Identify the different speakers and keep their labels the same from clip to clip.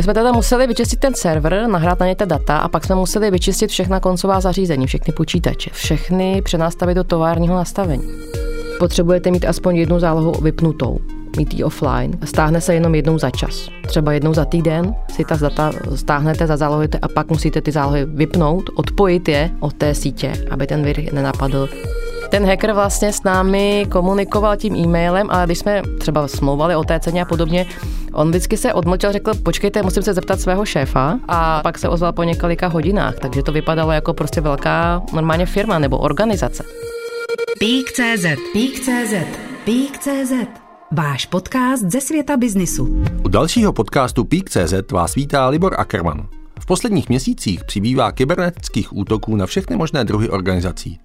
Speaker 1: My jsme teda museli vyčistit ten server, nahrát na ně ta data a pak jsme museli vyčistit všechna koncová zařízení, všechny počítače, všechny přenastavit do továrního nastavení. Potřebujete mít aspoň jednu zálohu vypnutou mít ji offline. Stáhne se jenom jednou za čas. Třeba jednou za týden si ta data stáhnete, zazálohujete a pak musíte ty zálohy vypnout, odpojit je od té sítě, aby ten vir nenapadl. Ten hacker vlastně s námi komunikoval tím e-mailem, ale když jsme třeba smlouvali o té ceně a podobně, on vždycky se odmlčel, řekl, počkejte, musím se zeptat svého šéfa a pak se ozval po několika hodinách, takže to vypadalo jako prostě velká normálně firma nebo organizace.
Speaker 2: Pík.cz Pík.cz Pík.cz Váš podcast ze světa biznisu.
Speaker 3: U dalšího podcastu Pík.cz vás vítá Libor Ackerman. V posledních měsících přibývá kybernetických útoků na všechny možné druhy organizací.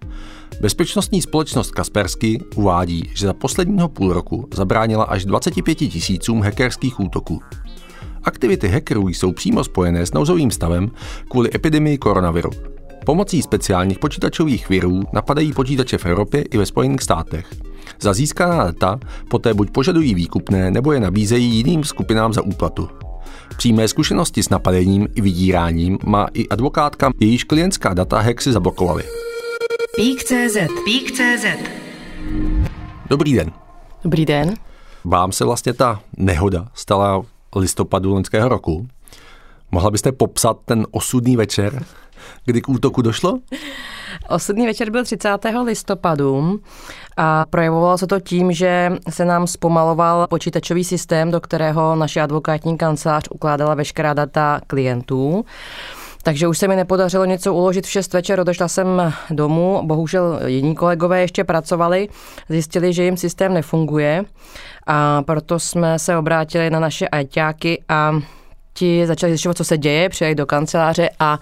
Speaker 3: Bezpečnostní společnost Kaspersky uvádí, že za posledního půl roku zabránila až 25 tisícům hackerských útoků. Aktivity hackerů jsou přímo spojené s nouzovým stavem kvůli epidemii koronaviru. Pomocí speciálních počítačových virů napadají počítače v Evropě i ve Spojených státech. Za získaná data poté buď požadují výkupné, nebo je nabízejí jiným skupinám za úplatu. Přímé zkušenosti s napadením i vydíráním má i advokátka, jejíž klientská data hacksy zablokovaly.
Speaker 2: Pík.cz Pík.cz
Speaker 3: Dobrý den.
Speaker 1: Dobrý den.
Speaker 3: Vám se vlastně ta nehoda stala listopadu loňského roku. Mohla byste popsat ten osudný večer, kdy k útoku došlo?
Speaker 1: Osudný večer byl 30. listopadu a projevovalo se to tím, že se nám zpomaloval počítačový systém, do kterého naše advokátní kancelář ukládala veškerá data klientů. Takže už se mi nepodařilo něco uložit v 6 večer, odešla jsem domů, bohužel jiní kolegové ještě pracovali, zjistili, že jim systém nefunguje. A proto jsme se obrátili na naše ajťáky a ti začali zjišťovat, co se děje, přijeli do kanceláře a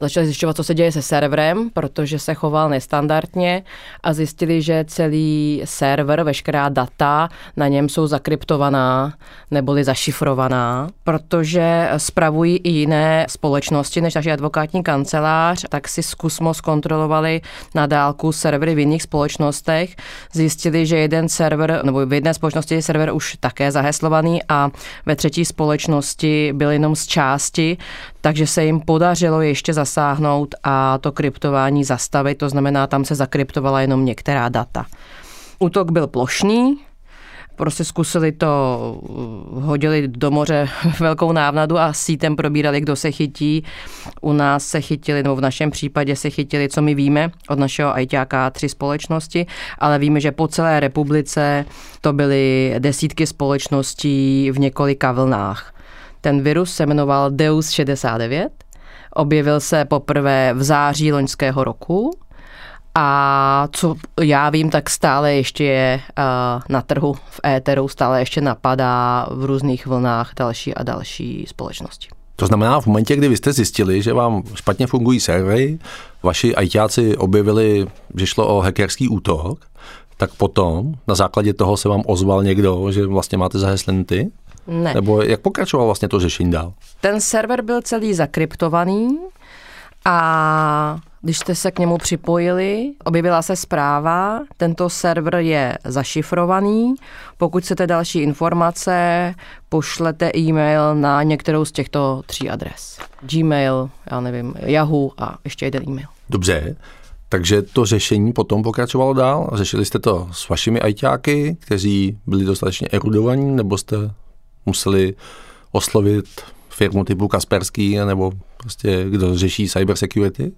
Speaker 1: Začali zjišťovat, co se děje se serverem, protože se choval nestandardně a zjistili, že celý server, veškerá data na něm jsou zakryptovaná neboli zašifrovaná, protože spravují i jiné společnosti než naše advokátní kancelář, tak si zkusmo zkontrolovali na dálku servery v jiných společnostech. Zjistili, že jeden server, nebo v jedné společnosti je server už také zaheslovaný a ve třetí společnosti byl jenom z části, takže se jim podařilo ještě zasáhnout a to kryptování zastavit, to znamená, tam se zakryptovala jenom některá data. Útok byl plošný, prostě zkusili to, hodili do moře velkou návnadu a sítem probírali, kdo se chytí. U nás se chytili, nebo v našem případě se chytili, co my víme od našeho ITáka tři společnosti, ale víme, že po celé republice to byly desítky společností v několika vlnách. Ten virus se jmenoval Deus 69, objevil se poprvé v září loňského roku a co já vím, tak stále ještě je uh, na trhu v éteru, stále ještě napadá v různých vlnách další a další společnosti.
Speaker 3: To znamená, v momentě, kdy vy jste zjistili, že vám špatně fungují servery, vaši ITáci objevili, že šlo o hackerský útok, tak potom na základě toho se vám ozval někdo, že vlastně máte zaheslený ty?
Speaker 1: Ne.
Speaker 3: Nebo jak pokračovalo vlastně to řešení dál?
Speaker 1: Ten server byl celý zakryptovaný a když jste se k němu připojili, objevila se zpráva, tento server je zašifrovaný. Pokud chcete další informace, pošlete e-mail na některou z těchto tří adres. Gmail, já nevím, Yahoo a ještě jeden e-mail.
Speaker 3: Dobře, takže to řešení potom pokračovalo dál? Řešili jste to s vašimi ajťáky, kteří byli dostatečně erudovaní, nebo jste museli oslovit firmu typu Kasperský, nebo prostě kdo řeší cyber security?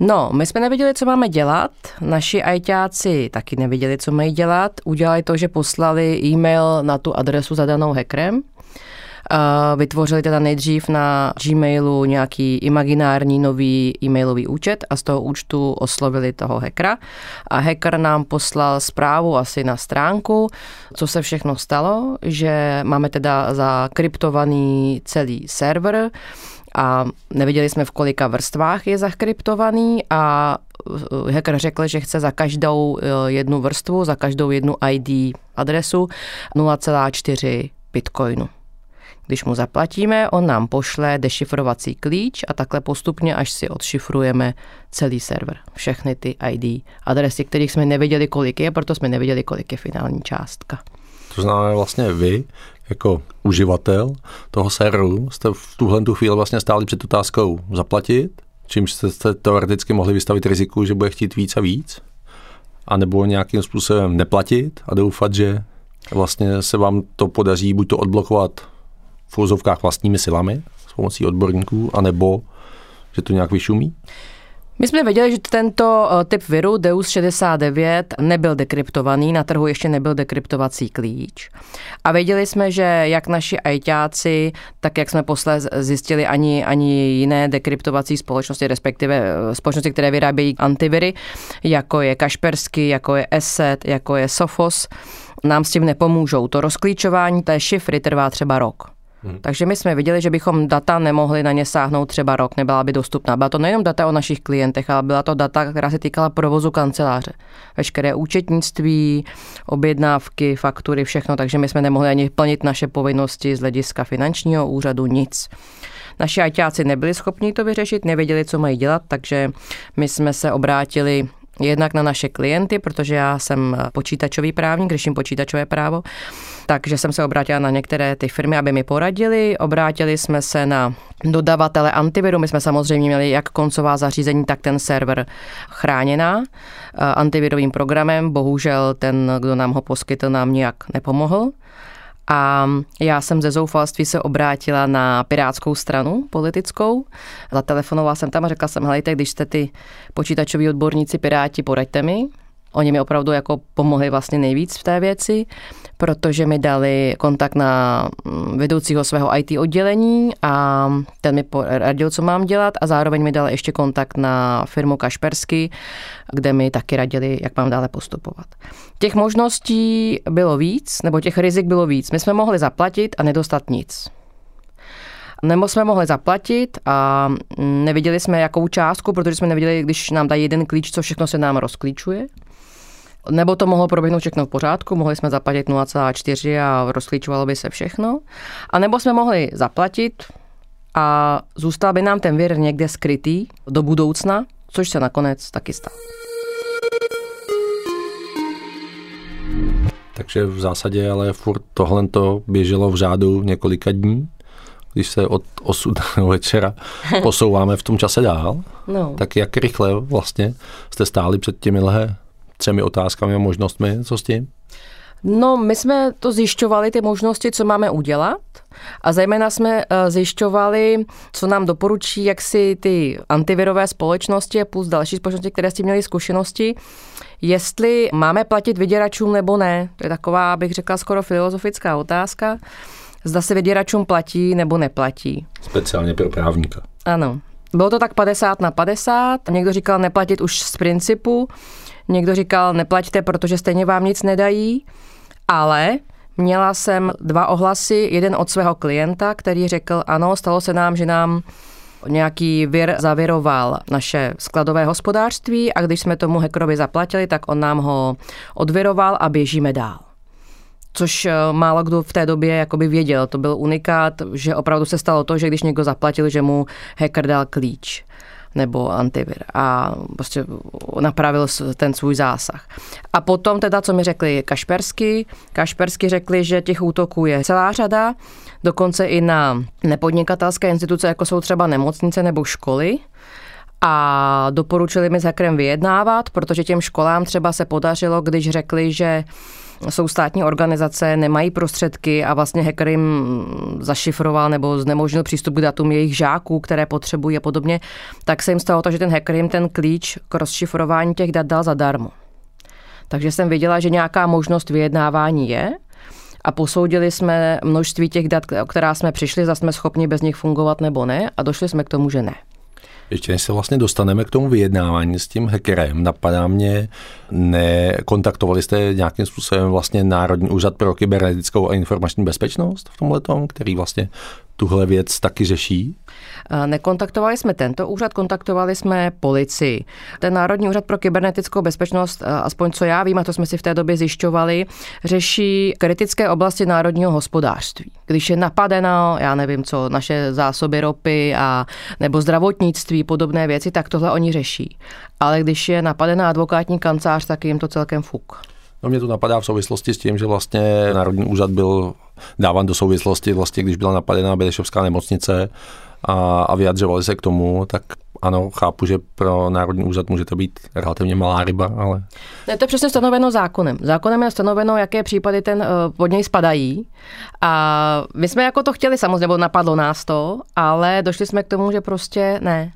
Speaker 1: No, my jsme nevěděli, co máme dělat, naši ajťáci taky nevěděli, co mají dělat. Udělali to, že poslali e-mail na tu adresu zadanou hackerem, Vytvořili teda nejdřív na Gmailu nějaký imaginární nový e-mailový účet a z toho účtu oslovili toho hackera. A hacker nám poslal zprávu asi na stránku, co se všechno stalo, že máme teda zakryptovaný celý server, a nevěděli jsme, v kolika vrstvách je zakryptovaný a hacker řekl, že chce za každou eh, jednu vrstvu, za každou jednu ID adresu 0,4 bitcoinu. Když mu zaplatíme, on nám pošle dešifrovací klíč a takhle postupně, až si odšifrujeme celý server. Všechny ty ID adresy, kterých jsme nevěděli, kolik je, proto jsme nevěděli, kolik je finální částka.
Speaker 3: To znamená vlastně vy, jako uživatel toho serveru jste v tuhle tu chvíli vlastně stáli před otázkou zaplatit, čímž jste teoreticky mohli vystavit riziku, že bude chtít víc a víc, anebo nějakým způsobem neplatit a doufat, že vlastně se vám to podaří buď to odblokovat v úzovkách vlastními silami s pomocí odborníků, anebo že to nějak vyšumí?
Speaker 1: My jsme věděli, že tento eh, typ viru Deus 69 nebyl dekryptovaný, na trhu ještě nebyl dekryptovací klíč. A věděli jsme, že jak naši ajťáci, tak jak jsme posléze zjistili, ani, ani jiné dekryptovací společnosti, respektive eh, společnosti, které vyrábějí antiviry, jako je Kaspersky, jako je Asset, jako je Sophos, nám s tím nepomůžou. To rozklíčování té šifry trvá třeba rok. Hmm. Takže my jsme viděli, že bychom data nemohli na ně sáhnout třeba rok, nebyla by dostupná. Byla to nejenom data o našich klientech, ale byla to data, která se týkala provozu kanceláře. Veškeré účetnictví, objednávky, faktury, všechno, takže my jsme nemohli ani plnit naše povinnosti z hlediska finančního úřadu, nic. Naši ajťáci nebyli schopni to vyřešit, nevěděli, co mají dělat, takže my jsme se obrátili jednak na naše klienty, protože já jsem počítačový právník, řeším počítačové právo, takže jsem se obrátila na některé ty firmy, aby mi poradili. Obrátili jsme se na dodavatele antiviru. My jsme samozřejmě měli jak koncová zařízení, tak ten server chráněná eh, antivirovým programem. Bohužel ten, kdo nám ho poskytl, nám nijak nepomohl. A já jsem ze zoufalství se obrátila na pirátskou stranu politickou. Zatelefonovala jsem tam a řekla jsem, helejte, když jste ty počítačoví odborníci piráti, poraďte mi. Oni mi opravdu jako pomohli vlastně nejvíc v té věci, protože mi dali kontakt na mm, vedoucího svého IT oddělení a ten mi poradil, co mám dělat a zároveň mi dal ještě kontakt na firmu Kašpersky, kde mi taky radili, jak mám dále postupovat. Těch možností bylo víc, nebo těch rizik bylo víc. My jsme mohli zaplatit a nedostat nic. Nebo jsme mohli zaplatit a neviděli jsme jakou částku, protože jsme neviděli, když nám dají jeden klíč, co všechno se nám rozklíčuje. Nebo to mohlo proběhnout všechno v pořádku, mohli jsme zaplatit 0,4 a rozklíčovalo by se všechno. A nebo jsme mohli zaplatit a zůstal by nám ten vir někde skrytý do budoucna, což se nakonec taky stalo.
Speaker 3: Takže v zásadě ale furt tohle to běželo v řádu několika dní, když se od 8. večera posouváme v tom čase dál, no. tak jak rychle vlastně jste stáli před těmihle třemi otázkami a možnostmi, co s tím?
Speaker 1: No, my jsme to zjišťovali, ty možnosti, co máme udělat a zejména jsme eh, zjišťovali, co nám doporučí, jak si ty antivirové společnosti plus další společnosti, které s tím měly zkušenosti, jestli máme platit vyděračům nebo ne. To je taková, bych řekla, skoro filozofická otázka. Zda se vyděračům platí nebo neplatí.
Speaker 3: Speciálně pro právníka.
Speaker 1: Ano. Bylo to tak 50 na 50. Někdo říkal neplatit už z principu, někdo říkal neplaťte, protože stejně vám nic nedají, ale Měla jsem dva ohlasy, jeden od svého klienta, který řekl, ano, stalo se nám, že nám nějaký vir zaviroval naše skladové hospodářství a když jsme tomu hekrovi zaplatili, tak on nám ho odviroval a běžíme dál což eh, málo kdo v té době jakoby věděl. To byl unikát, že opravdu se stalo to, že když někdo zaplatil, že mu hacker dal klíč nebo antivir a prostě napravil ten svůj zásah. A potom teda, co mi řekli Kašpersky, Kašpersky řekli, že těch útoků je celá řada, dokonce i na nepodnikatelské instituce, jako jsou třeba nemocnice nebo školy, a doporučili mi s hackerem vyjednávat, protože těm školám třeba se podařilo, když řekli, že jsou státní organizace, nemají prostředky a vlastně hacker jim zašifroval nebo znemožnil přístup k datům jejich žáků, které potřebují a podobně, tak se jim stalo to, že ten hacker jim ten klíč k rozšifrování těch dat dal zadarmo. Takže jsem věděla, že nějaká možnost vyjednávání je, a posoudili jsme množství těch dat, o která jsme přišli, zda jsme schopni bez nich fungovat nebo ne a došli jsme k tomu, že ne.
Speaker 3: Ještě než se vlastně dostaneme k tomu vyjednávání s tím hackerem, napadá mě, nekontaktovali jste nějakým způsobem vlastně Národní úřad pro kybernetickou a informační bezpečnost v tomhle který vlastně tuhle věc taky řeší?
Speaker 1: Nekontaktovali jsme tento úřad, kontaktovali jsme policii. Ten Národní úřad pro kybernetickou bezpečnost, aspoň co já vím, a to jsme si v té době zjišťovali, řeší kritické oblasti národního hospodářství. Když je napadeno, já nevím co, naše zásoby ropy a nebo zdravotnictví, podobné věci, tak tohle oni řeší. Ale když je napadena advokátní kancelář, tak jim to celkem fuk.
Speaker 3: No mě to napadá v souvislosti s tím, že vlastně Národní úřad byl dáván do souvislosti, vlastně, když byla napadená Benešovská nemocnice a, a vyjadřovali se k tomu, tak ano, chápu, že pro Národní úřad může to být relativně malá ryba, ale...
Speaker 1: Je to přesně stanoveno zákonem. Zákonem je stanoveno, jaké případy ten uh, pod něj spadají. A my jsme jako to chtěli samozřejmě, napadlo nás to, ale došli jsme k tomu, že prostě ne.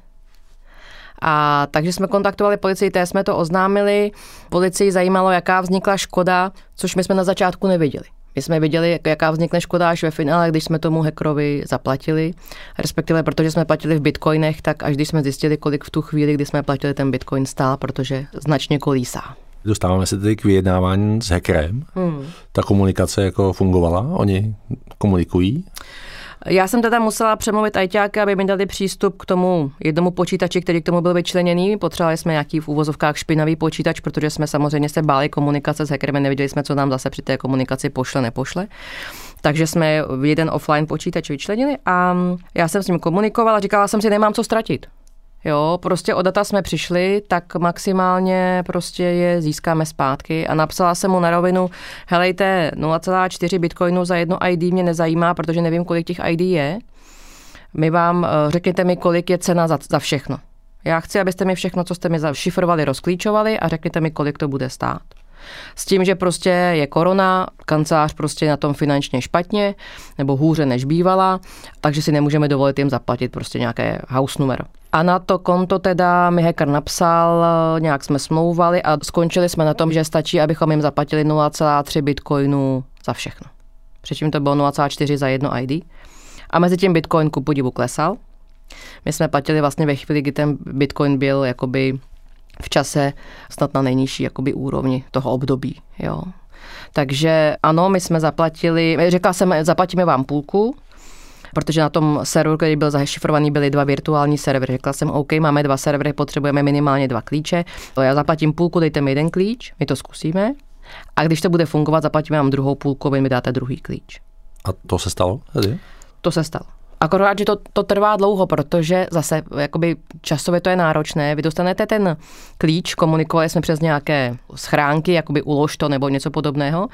Speaker 1: A takže jsme kontaktovali policii, té jsme to oznámili. Policii zajímalo, jaká vznikla škoda, což my jsme na začátku neviděli. My jsme viděli, jaká vznikne škoda až ve finále, když jsme tomu hackerovi zaplatili, respektive protože jsme platili v bitcoinech, tak až když jsme zjistili, kolik v tu chvíli, kdy jsme platili ten bitcoin stál, protože značně kolísá.
Speaker 3: Dostáváme se tedy k vyjednávání s hackerem. Hmm. Ta komunikace jako fungovala? Oni komunikují?
Speaker 1: Já jsem teda musela přemluvit ajťáky, aby mi dali přístup k tomu jednomu počítači, který k tomu byl vyčleněný. Potřebovali jsme nějaký v úvozovkách špinavý počítač, protože jsme samozřejmě se báli komunikace s hackerem, nevěděli jsme, co nám zase při té komunikaci pošle, nepošle. Takže jsme jeden offline počítač vyčlenili a já jsem s ním komunikovala, říkala jsem si, nemám co ztratit. Jo, prostě o data jsme přišli, tak maximálně prostě je získáme zpátky a napsala jsem mu na rovinu, helejte, 0,4 bitcoinu za jedno ID mě nezajímá, protože nevím, kolik těch ID je. My vám, eh, řekněte mi, kolik je cena za, za všechno. Já chci, abyste mi všechno, co jste mi zašifrovali, rozklíčovali a řekněte mi, kolik to bude stát. S tím, že prostě je korona, kancelář prostě na tom finančně špatně, nebo hůře než bývala, takže si nemůžeme dovolit jim zaplatit prostě nějaké house numero. A na to konto teda mi hacker napsal, nějak jsme smlouvali a skončili jsme na tom, že stačí, abychom jim zaplatili 0,3 bitcoinu za všechno. Předtím to bylo 0,4 za jedno ID. A mezi tím bitcoin ku podivu klesal. My jsme platili vlastně ve chvíli, kdy ten bitcoin byl jakoby v čase snad na nejnižší jakoby úrovni toho období. Jo. Takže ano, my jsme zaplatili, řekla jsem, zaplatíme vám půlku, protože na tom serveru, který byl zašifrovaný, byly dva virtuální servery. Řekla jsem, OK, máme dva servery, potřebujeme minimálně dva klíče. Já zaplatím půlku, dejte mi jeden klíč, my to zkusíme. A když to bude fungovat, zaplatíme vám druhou půlku, vy mi dáte druhý klíč.
Speaker 3: A to se stalo?
Speaker 1: To se stalo. Akorát, že to, to trvá dlouho, protože zase jakoby časově to je náročné. Vy dostanete ten klíč, komunikovali jsme přes nějaké schránky, jakoby ulož to nebo něco podobného,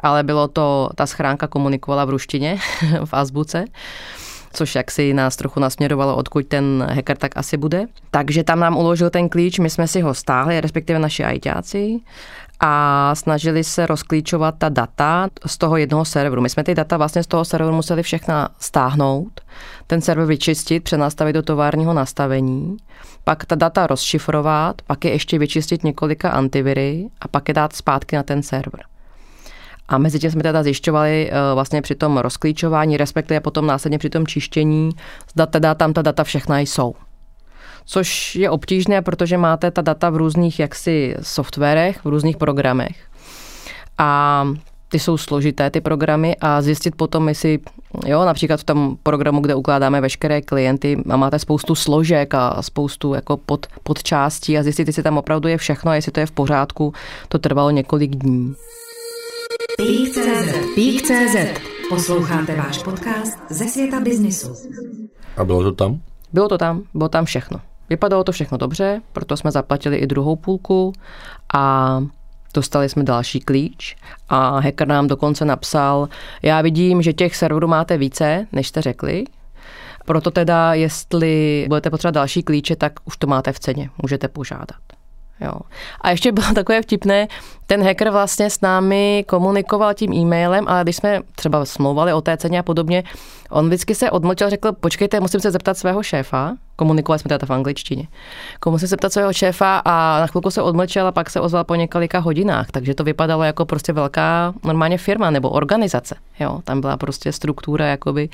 Speaker 1: ale bylo to, ta schránka komunikovala v ruštině, v azbuce což jak si nás trochu nasměrovalo, odkud ten hacker tak asi bude. Takže tam nám uložil ten klíč, my jsme si ho stáhli, respektive naši ajťáci a snažili se rozklíčovat ta data z toho jednoho serveru. My jsme ty data vlastně z toho serveru museli všechna stáhnout, ten server vyčistit, přenastavit do továrního nastavení, pak ta data rozšifrovat, pak je ještě vyčistit několika antiviry a pak je dát zpátky na ten server. A mezi tím jsme teda zjišťovali eh, vlastně při tom rozklíčování, respektive potom následně při tom čištění, zda teda tam ta data všechna jsou což je obtížné, protože máte ta data v různých jaksi softwarech, v různých programech. A ty jsou složité, ty programy, a zjistit potom, jestli, jo, například v tom programu, kde ukládáme veškeré klienty a máte spoustu složek a spoustu jako pod, podčástí a zjistit, jestli tam opravdu je všechno a jestli to je v pořádku, to trvalo několik dní.
Speaker 2: Pík.cz Pík.cz Posloucháte váš podcast ze světa biznisu.
Speaker 3: A bylo to tam?
Speaker 1: Bylo to tam, bylo tam všechno. Vypadalo to všechno dobře, proto jsme zaplatili i druhou půlku a dostali jsme další klíč a hacker nám dokonce napsal, já vidím, že těch serverů máte více, než jste řekli, proto teda, jestli budete potřebovat další klíče, tak už to máte v ceně, můžete požádat. Jo. A ještě bylo takové vtipné, ten hacker vlastně s námi komunikoval tím e-mailem, ale když jsme třeba smlouvali o té ceně a podobně, on vždycky se odmlčel, řekl, počkejte, musím se zeptat svého šéfa, komunikovali jsme teda v angličtině. Komu se zeptat svého šéfa a na chvilku se odmlčel a pak se ozval po několika hodinách, takže to vypadalo jako prostě velká normálně firma nebo organizace. Jo, tam byla prostě struktura jakoby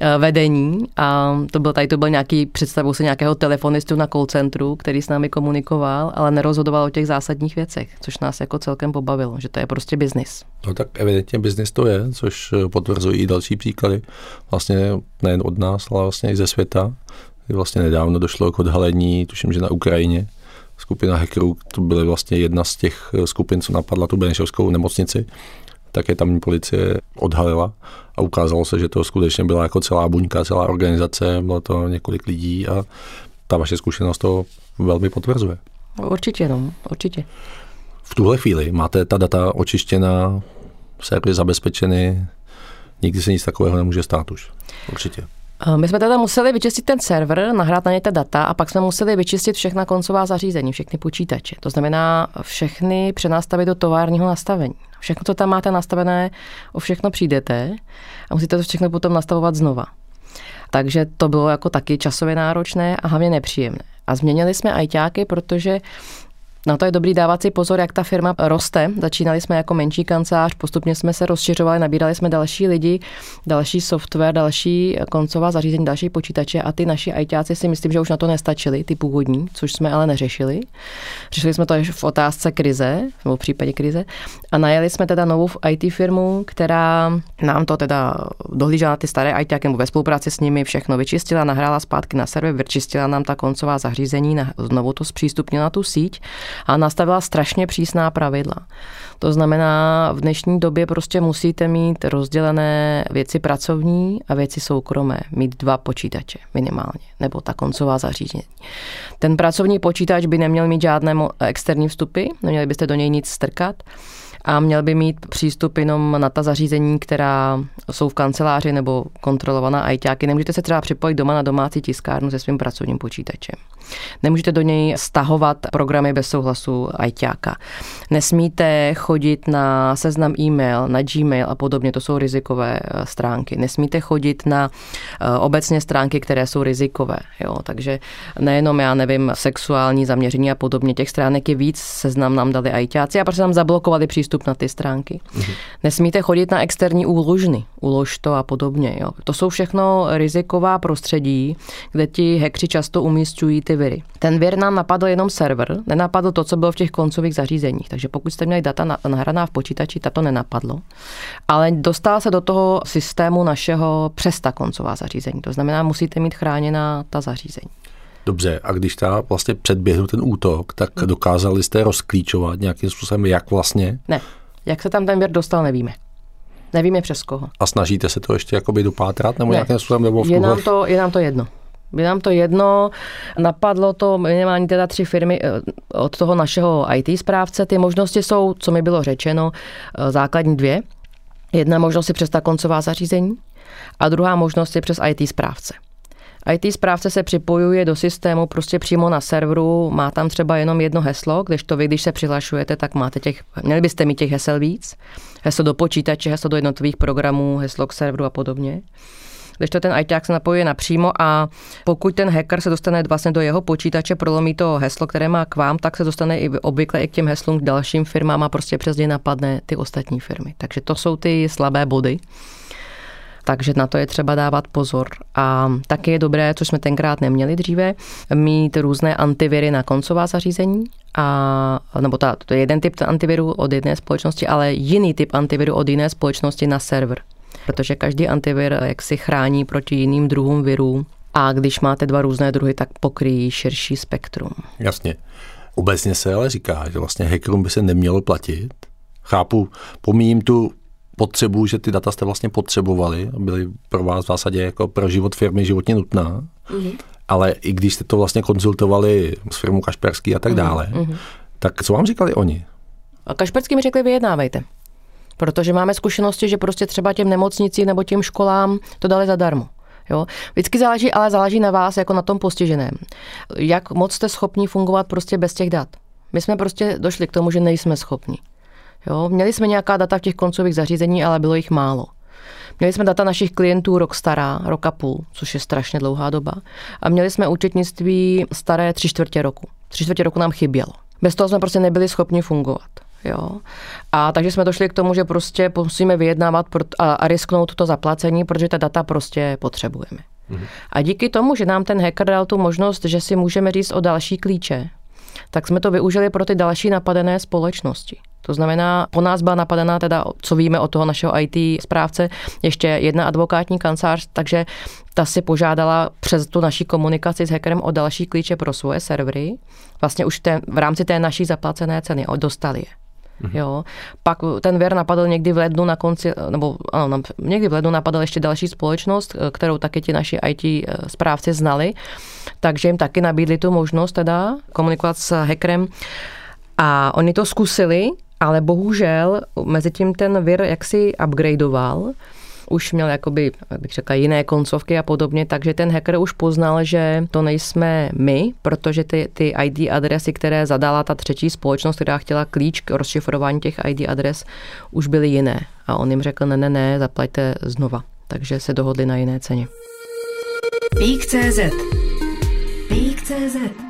Speaker 1: eh, vedení a to byl tady to byl nějaký představu se nějakého telefonistu na call centru, který s námi komunikoval, ale nerozhodoval o těch zásadních věcech, což nás jako celkem pobavilo, že to je prostě biznis.
Speaker 3: No tak evidentně biznis to je, což eh, potvrzují i další příklady, vlastně nejen od nás, ale vlastně i ze světa vlastně nedávno došlo k odhalení, tuším, že na Ukrajině, skupina hackerů, to byly vlastně jedna z těch eh, skupin, co napadla tu Benešovskou nemocnici, tak je tam policie odhalila a ukázalo se, že to skutečně byla jako celá buňka, celá organizace, bylo to několik lidí a ta vaše zkušenost to velmi potvrzuje.
Speaker 1: Určitě, no, určitě.
Speaker 3: V tuhle chvíli máte ta data očištěna, servery zabezpečeny, nikdy se nic takového nemůže stát už. Určitě.
Speaker 1: Eh, my jsme teda museli vyčistit ten server, nahrát na ně ta data a pak jsme museli vyčistit všechna koncová zařízení, všechny počítače. To znamená všechny přenastavit do továrního nastavení. Všechno, co tam máte nastavené, o všechno přijdete a musíte to všechno potom nastavovat znova. Takže to bylo jako taky časově náročné a hlavně nepříjemné. A změnili jsme ajťáky, protože na to je dobrý dávat si pozor, jak ta firma roste. Začínali jsme jako menší kancelář, postupně jsme se rozšiřovali, nabírali jsme další lidi, další software, další koncová zařízení, další počítače a ty naši ITáci si myslím, že už na to nestačili, ty původní, což jsme ale neřešili. Řešili jsme to až v otázce krize, nebo v případě krize a najeli jsme teda novou IT firmu, která nám to teda dohlížela ty staré ITáky nebo ve spolupráci s nimi všechno vyčistila, nahrála zpátky na server, vyčistila nám ta koncová zařízení, znovu to zpřístupnila tu síť a nastavila strašně přísná pravidla. To znamená, v dnešní době prostě musíte mít rozdělené věci pracovní a věci soukromé. Mít dva počítače minimálně, nebo ta koncová zařízení. Ten pracovní počítač by neměl mít žádné externí vstupy, neměli byste do něj nic strkat a měl by mít přístup jenom na ta zařízení, která jsou v kanceláři nebo kontrolovaná ITáky. Nemůžete se třeba připojit doma na domácí tiskárnu se svým pracovním počítačem. Nemůžete do něj stahovat programy bez souhlasu ITáka. Nesmíte chodit na seznam e-mail, na Gmail a podobně, to jsou rizikové eh, stránky. Nesmíte chodit na eh, obecně stránky, které jsou rizikové. Jo? Takže nejenom, já nevím, sexuální zaměření a podobně, těch stránek je víc, seznam nám dali ITáci a prostě nám zablokovali přístup na ty stránky. Mhm. Nesmíte chodit na externí úložny, ulož to a podobně. Jo? To jsou všechno riziková prostředí, kde ti hekři často umístují ty viry. Ten vir nám napadl jenom server, nenapadl to, co bylo v těch koncových zařízeních. Takže pokud jste měli data nahraná v počítači, tato nenapadlo. Ale dostal se do toho systému našeho přes ta koncová zařízení. To znamená, musíte mít chráněná ta zařízení.
Speaker 3: Dobře, a když ta vlastně předběhl ten útok, tak hmm. dokázali jste rozklíčovat nějakým způsobem, jak vlastně?
Speaker 1: Ne, jak se tam ten vir dostal, nevíme. Nevíme přes koho.
Speaker 3: A snažíte se to ještě jakoby dopátrat nebo ne. nějakým způsobem?
Speaker 1: Nebo v je, nám to, je nám to jedno. By nám to jedno, napadlo to minimálně teda tři firmy eh, od toho našeho IT správce. Ty možnosti jsou, co mi bylo řečeno, eh, základní dvě. Jedna možnost je přes ta koncová zařízení a druhá možnost je přes IT správce. IT správce se připojuje do systému prostě přímo na serveru, má tam třeba jenom jedno heslo, když to vy, když se přihlašujete, tak máte těch, měli byste mít těch hesel víc. Heslo do počítače, heslo do jednotlivých programů, heslo k serveru a podobně když to ten ITák se napojuje napřímo a pokud ten hacker se dostane vlastně do jeho počítače, prolomí to heslo, které má k vám, tak se dostane i obvykle i k těm heslům k dalším firmám a prostě přes ně napadne ty ostatní firmy. Takže to jsou ty slabé body takže na to je třeba dávat pozor. A taky je dobré, což jsme tenkrát neměli dříve, mít různé antiviry na koncová zařízení, a, nebo ta, to je jeden typ antiviru od jedné společnosti, ale jiný typ antiviru od jiné společnosti na server protože každý antivir jak si chrání proti jiným druhům virů a když máte dva různé druhy, tak pokryjí širší spektrum.
Speaker 3: Jasně. Obecně se ale říká, že vlastně hackerům by se nemělo platit. Chápu, pomíjím tu potřebu, že ty data jste vlastně potřebovali byly pro vás v zásadě jako pro život firmy životně nutná. Mm-hmm. Ale i když jste to vlastně konzultovali s firmou Kašperský a tak mm-hmm. dále, mm-hmm. tak co vám říkali oni?
Speaker 1: A Kašperský mi řekli, vyjednávejte. Protože máme zkušenosti, že prostě třeba těm nemocnicím nebo těm školám to dali zadarmo. Jo? Vždycky záleží, ale záleží na vás, jako na tom postiženém. Jak moc jste schopni fungovat prostě bez těch dat. My jsme prostě došli k tomu, že nejsme schopni. Jo? Měli jsme nějaká data v těch koncových zařízení, ale bylo jich málo. Měli jsme data našich klientů rok stará, rok a půl, což je strašně dlouhá doba. A měli jsme účetnictví staré tři čtvrtě roku. Tři čtvrtě roku nám chybělo. Bez toho jsme prostě nebyli schopni fungovat. Jo. A takže jsme došli k tomu, že prostě musíme vyjednávat a, risknout to zaplacení, protože ta data prostě potřebujeme. Mhm. A díky tomu, že nám ten hacker dal tu možnost, že si můžeme říct o další klíče, tak jsme to využili pro ty další napadené společnosti. To znamená, po nás byla napadená, teda, co víme od toho našeho IT správce, ještě jedna advokátní kancelář, takže ta si požádala přes tu naší komunikaci s hackerem o další klíče pro svoje servery. Vlastně už té, v rámci té naší zaplacené ceny dostali je. Mm-hmm. Jo. Pak ten věr napadl někdy v lednu na konci, nebo ano, někdy v lednu napadl ještě další společnost, kterou taky ti naši IT eh, správci znali, takže jim taky nabídli tu možnost teda komunikovat s hackerem. A oni to zkusili, ale bohužel mezi tím ten vir jaksi upgradeoval už měl jakoby, jak bych řekla, jiné koncovky a podobně, takže ten hacker už poznal, že to nejsme my, protože ty, ty ID adresy, které zadala ta třetí společnost, která chtěla klíč k rozšifrování těch ID adres, už byly jiné. A on jim řekl, ne, ne, ne, zaplaťte znova. Takže se dohodli na jiné ceně.
Speaker 2: Pík.cz Pík.cz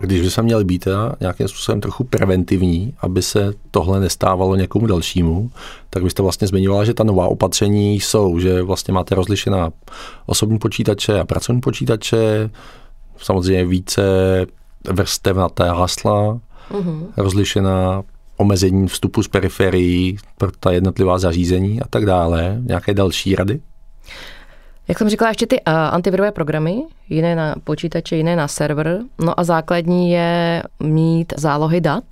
Speaker 3: Když by se měli být teda nějakým způsobem trochu preventivní, aby se tohle nestávalo někomu dalšímu, tak byste vlastně zmiňovala, že ta nová opatření jsou, že vlastně máte rozlišená osobní počítače a pracovní počítače, samozřejmě více vrstev na té hasla, mm-hmm. rozlišená omezení vstupu z periferií pro ta jednotlivá zařízení a tak dále. Nějaké další rady?
Speaker 1: Jak jsem říkala, ještě ty uh, antivirové programy, jiné na počítače, jiné na server. No a základní je mít zálohy dat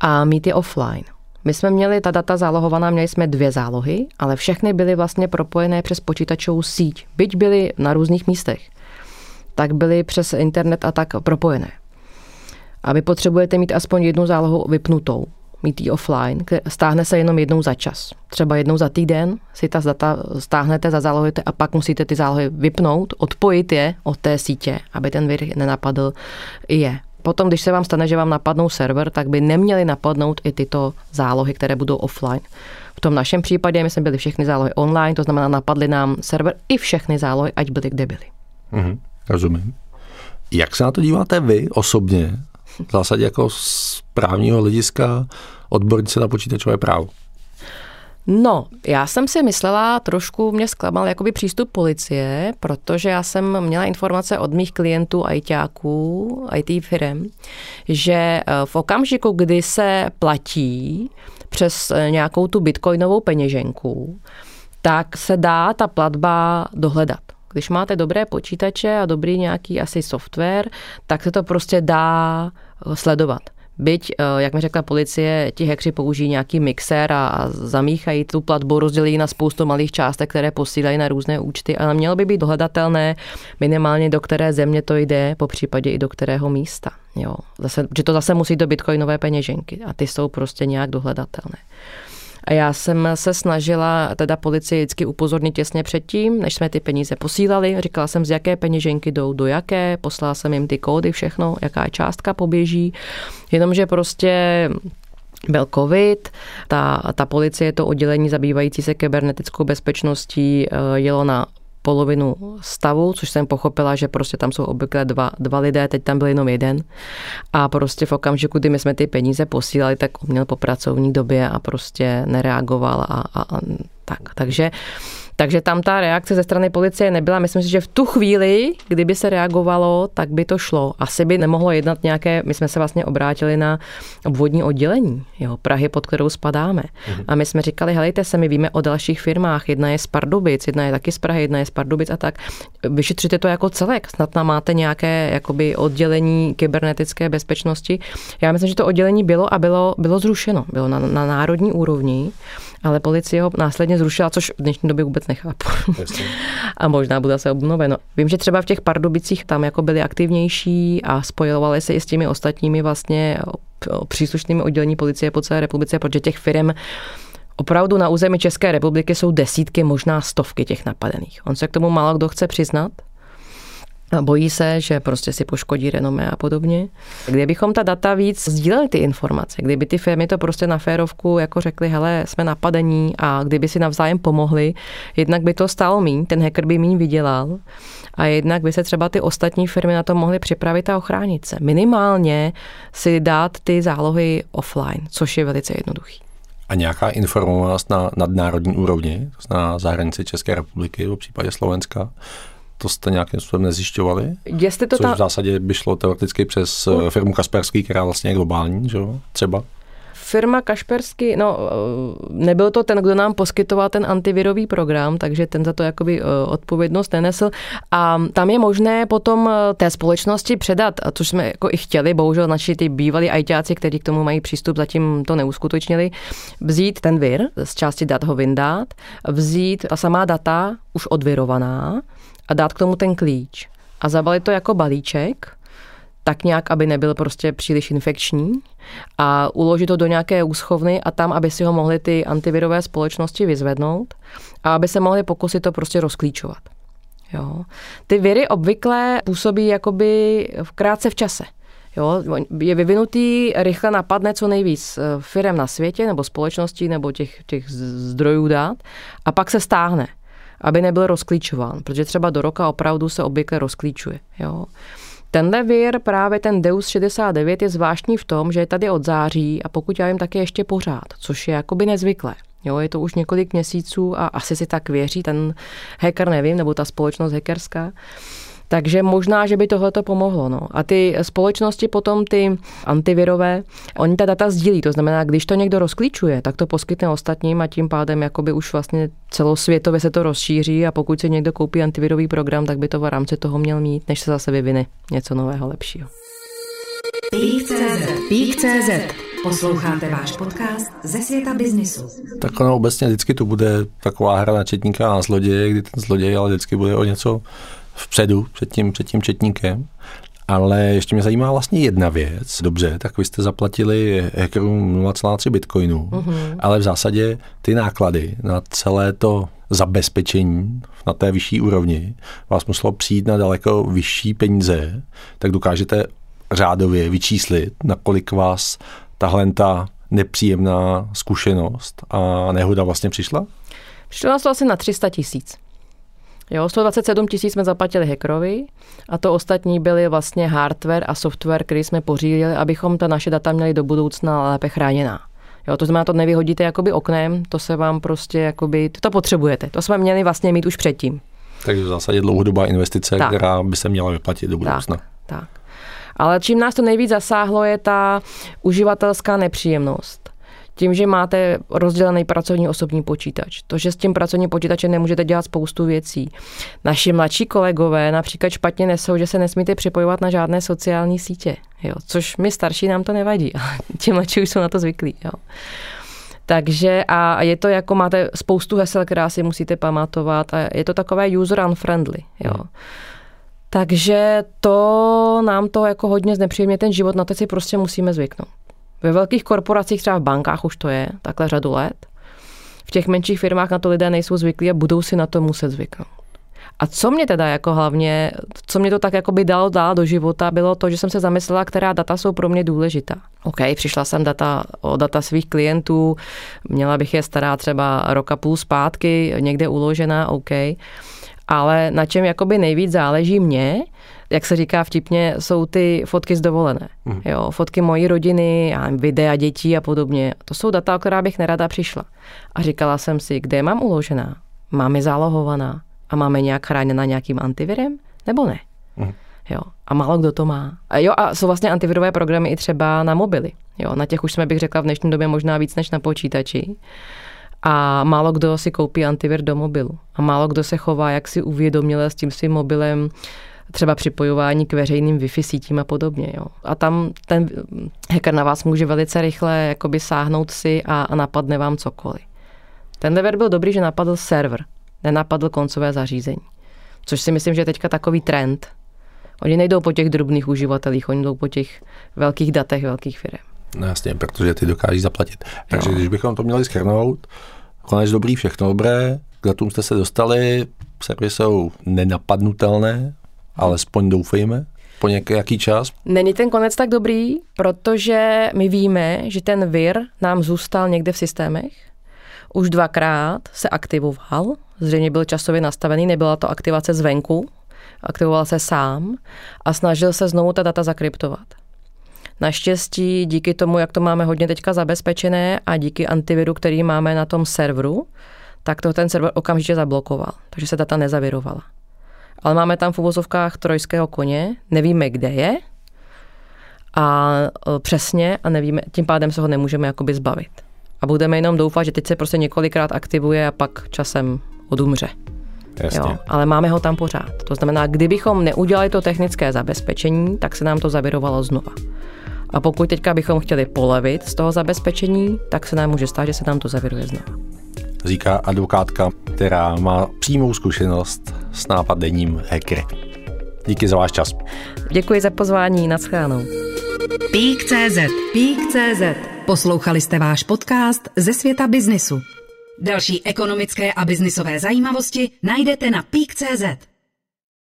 Speaker 1: a mít je offline. My jsme měli ta data zálohovaná, měli jsme dvě zálohy, ale všechny byly vlastně propojené přes počítačovou síť. Byť byly na různých místech, tak byly přes internet a tak propojené. A vy potřebujete mít aspoň jednu zálohu vypnutou mít ji offline, stáhne se jenom jednou za čas. Třeba jednou za týden si ta data stáhnete, zazálohujete a pak musíte ty zálohy vypnout, odpojit je od té sítě, aby ten vir nenapadl i je. Potom, když se vám stane, že vám napadnou server, tak by neměly napadnout i tyto zálohy, které budou offline. V tom našem případě my jsme byli všechny zálohy online, to znamená napadly nám server i všechny zálohy, ať byly kde byly.
Speaker 3: Mhm, rozumím. Jak se na to díváte vy osobně? V zásadě jako z právního hlediska odbornice na počítačové právo.
Speaker 1: No, já jsem si myslela, trošku mě zklamal jakoby přístup policie, protože já jsem měla informace od mých klientů ITáků, IT firm, že eh, v okamžiku, kdy se platí přes eh, nějakou tu bitcoinovou peněženku, tak se dá ta platba dohledat. Když máte dobré počítače a dobrý nějaký asi software, tak se to prostě dá eh, sledovat. Byť, eh, jak mi řekla policie, ti hekři použijí nějaký mixer a zamíchají tu platbu, rozdělí na spoustu malých částek, které posílají na různé účty, ale mělo by být dohledatelné minimálně do které země to jde, po případě i do kterého místa. Jo. Zase, že to zase musí do bitcoinové peněženky a ty jsou prostě nějak dohledatelné. A já jsem se snažila teda policii vždycky upozornit těsně předtím, než jsme ty peníze posílali. Říkala jsem, z jaké peněženky jdou do jaké, poslala jsem jim ty kódy, všechno, jaká částka poběží. Jenomže prostě byl covid, ta, ta policie, to oddělení zabývající se kybernetickou bezpečností eh, jelo na polovinu stavu, což jsem pochopila, že prostě tam jsou obvykle dva, dva lidé, teď tam byl jenom jeden. A prostě v okamžiku, kdy my jsme ty peníze posílali, tak on měl po pracovní době a prostě nereagoval a, a, a tak. Takže takže tam ta reakce ze strany policie nebyla. Myslím si, že v tu chvíli, kdyby se reagovalo, tak by to šlo. Asi by nemohlo jednat nějaké, my jsme se vlastně obrátili na obvodní oddělení jo, Prahy, pod kterou spadáme. Mhm. A my jsme říkali, helejte se, my víme o dalších firmách, jedna je z Pardubic, jedna je taky z Prahy, jedna je z Pardubic a tak. Vyšetřite to jako celek, snad tam máte nějaké jakoby oddělení kybernetické bezpečnosti. Já myslím, že to oddělení bylo a bylo, bylo zrušeno, bylo na, na národní úrovni ale policie ho následně zrušila, což v dnešní době vůbec nechápu. a možná bude se obnoveno. Vím, že třeba v těch Pardubicích tam jako byli aktivnější a spojovali se i s těmi ostatními vlastně příslušnými oddělení policie po celé republice, protože těch firm Opravdu na území České republiky jsou desítky, možná stovky těch napadených. On se k tomu málo kdo chce přiznat, bojí se, že prostě si poškodí renomé a podobně. Kdybychom ta data víc sdíleli ty informace, kdyby ty firmy to prostě na férovku jako řekli, hele, jsme napadení a kdyby si navzájem pomohli, jednak by to stálo míň, ten hacker by míň vydělal a jednak by se třeba ty ostatní firmy na to mohly připravit a ochránit se. Minimálně si dát ty zálohy offline, což je velice jednoduchý.
Speaker 3: A nějaká informovanost na nadnárodní úrovni, to znamená za hranici České republiky, v případě Slovenska, to jste nějakým způsobem nezjišťovali?
Speaker 1: Jestli to
Speaker 3: Což ta... v zásadě by šlo teoreticky přes uh. firmu Kaspersky, která vlastně je globální, že jo? Třeba?
Speaker 1: Firma Kašpersky, no eh, nebyl to ten, kdo nám poskytoval ten antivirový program, takže ten za to jakoby eh, odpovědnost nenesl. A tam je možné potom té společnosti předat, což jsme jako i chtěli, bohužel naši ty bývalí ajťáci, kteří k tomu mají přístup, zatím to neuskutečnili, vzít ten vir, z části dat ho vyndat, vzít ta samá data už odvirovaná, a dát k tomu ten klíč a zabalit to jako balíček, tak nějak, aby nebyl prostě příliš infekční a uložit to do nějaké úschovny a tam, aby si ho mohly ty antivirové společnosti vyzvednout a aby se mohli pokusit to prostě rozklíčovat. Jo. Ty viry obvykle působí jakoby krátce v čase. Jo, je vyvinutý, rychle napadne co nejvíc eh, firem na světě, nebo společností, nebo těch, těch zdrojů dát, a pak se stáhne, aby nebyl rozklíčován, protože třeba do roka opravdu se obvykle rozklíčuje. Jo. Tenhle vir, právě ten Deus 69, je zvláštní v tom, že je tady od září a pokud já vím, tak je ještě pořád, což je jakoby nezvyklé. Jo, je to už několik měsíců a asi si tak věří ten hacker, nevím, nebo ta společnost hackerská. Takže možná, že by tohle to pomohlo. No. A ty společnosti potom, ty antivirové, oni ta data sdílí. To znamená, když to někdo rozklíčuje, tak to poskytne ostatním a tím pádem jakoby už vlastně celosvětově se to rozšíří a pokud si někdo koupí antivirový program, tak by to v rámci toho měl mít, než se zase vyvine něco nového, lepšího.
Speaker 2: Pík.cz Pík.cz Posloucháte váš podcast ze světa biznisu.
Speaker 3: Tak ono obecně vždycky to bude taková hra na četníka a na zloděje, kdy ten zloděj ale vždycky bude o něco vpředu před tím, před tím četníkem. Ale ještě mě zajímá vlastně jedna věc. Dobře, tak vy jste zaplatili hackerům 0,3 bitcoinu, mm-hmm. ale v zásadě ty náklady na celé to zabezpečení na té vyšší úrovni vás muselo přijít na daleko vyšší peníze, tak dokážete řádově vyčíslit, nakolik vás tahle ta nepříjemná zkušenost a nehoda vlastně přišla?
Speaker 1: Přišlo nás to asi na 300 tisíc. Jo, 127 tisíc jsme zaplatili hackerovi a to ostatní byly vlastně hardware a software, který jsme pořídili, abychom ta naše data měli do budoucna lépe chráněná. Jo, to znamená, to nevyhodíte jakoby oknem, to se vám prostě jakoby, to potřebujete. To jsme měli vlastně mít už předtím.
Speaker 3: Takže v zásadě dlouhodobá investice, tak. která by se měla vyplatit do budoucna.
Speaker 1: Tak, tak. Ale čím nás to nejvíc zasáhlo, je ta uživatelská nepříjemnost tím, že máte rozdělený pracovní osobní počítač. To, že s tím pracovním počítačem nemůžete dělat spoustu věcí. Naši mladší kolegové například špatně nesou, že se nesmíte připojovat na žádné sociální sítě, jo, což my starší nám to nevadí, ale ti mladší už jsou na to zvyklí. Jo. Takže a je to jako máte spoustu hesel, která si musíte pamatovat a je to takové user unfriendly. Jo. Hmm. Takže to nám to jako hodně znepříjemně ten život, na to si prostě musíme zvyknout. Ve velkých korporacích, třeba v bankách už to je, takhle řadu let. V těch menších firmách na to lidé nejsou zvyklí a budou si na to muset zvyknout. A co mě teda jako hlavně, co mě to tak jako by dalo dál do života, bylo to, že jsem se zamyslela, která data jsou pro mě důležitá. OK, přišla jsem data, o data svých klientů, měla bych je stará třeba roka půl zpátky, někde uložená, OK. Ale na čem jakoby nejvíc záleží mě, jak se říká vtipně, jsou ty fotky z dovolené. Mm. Jo, fotky mojí rodiny, já videa dětí a podobně. To jsou data, o která bych nerada přišla. A říkala jsem si, kde mám uložená? Mám je zálohovaná a máme nějak chráněna nějakým antivirem? Nebo ne? Mm. Jo, a málo kdo to má. A jo, a jsou vlastně antivirové programy i třeba na mobily. Jo, na těch už jsme, bych řekla, v dnešní době možná víc než na počítači. A málo kdo si koupí antivir do mobilu. A málo kdo se chová, jak si uvědomile s tím svým mobilem třeba připojování k veřejným Wi-Fi sítím a podobně. Jo. A tam ten hacker na vás může velice rychle jakoby sáhnout si a, a napadne vám cokoliv. Ten lever byl dobrý, že napadl server, nenapadl koncové zařízení. Což si myslím, že je teďka takový trend. Oni nejdou po těch drobných uživatelích, oni jdou po těch velkých datech velkých firm.
Speaker 3: No jasně, protože ty dokáží zaplatit. Takže jo. když bychom to měli schrnout, konec dobrý, všechno dobré, k datům jste se dostali, servery jsou nenapadnutelné, alespoň doufejme, po nějaký čas?
Speaker 1: Není ten konec tak dobrý, protože my víme, že ten vir nám zůstal někde v systémech. Už dvakrát se aktivoval, zřejmě byl časově nastavený, nebyla to aktivace zvenku, aktivoval se sám a snažil se znovu ta data zakryptovat. Naštěstí díky tomu, jak to máme hodně teďka zabezpečené a díky antiviru, který máme na tom serveru, tak to ten server okamžitě zablokoval, takže se data nezavirovala ale máme tam v uvozovkách trojského koně, nevíme, kde je a e, přesně a nevíme, tím pádem se ho nemůžeme jakoby zbavit. A budeme jenom doufat, že teď se prostě několikrát aktivuje a pak časem odumře.
Speaker 3: Jasně. Jo,
Speaker 1: ale máme ho tam pořád. To znamená, kdybychom neudělali to technické zabezpečení, tak se nám to zavirovalo znova. A pokud teďka bychom chtěli polevit z toho zabezpečení, tak se nám může stát, že se nám to zaviruje znova
Speaker 3: říká advokátka, která má přímou zkušenost s nápadením hackery. Díky za váš čas.
Speaker 1: Děkuji za pozvání, naschledanou.
Speaker 2: Pík.cz Pík.cz Poslouchali jste váš podcast ze světa biznisu. Další ekonomické a biznisové zajímavosti najdete na Pík.cz.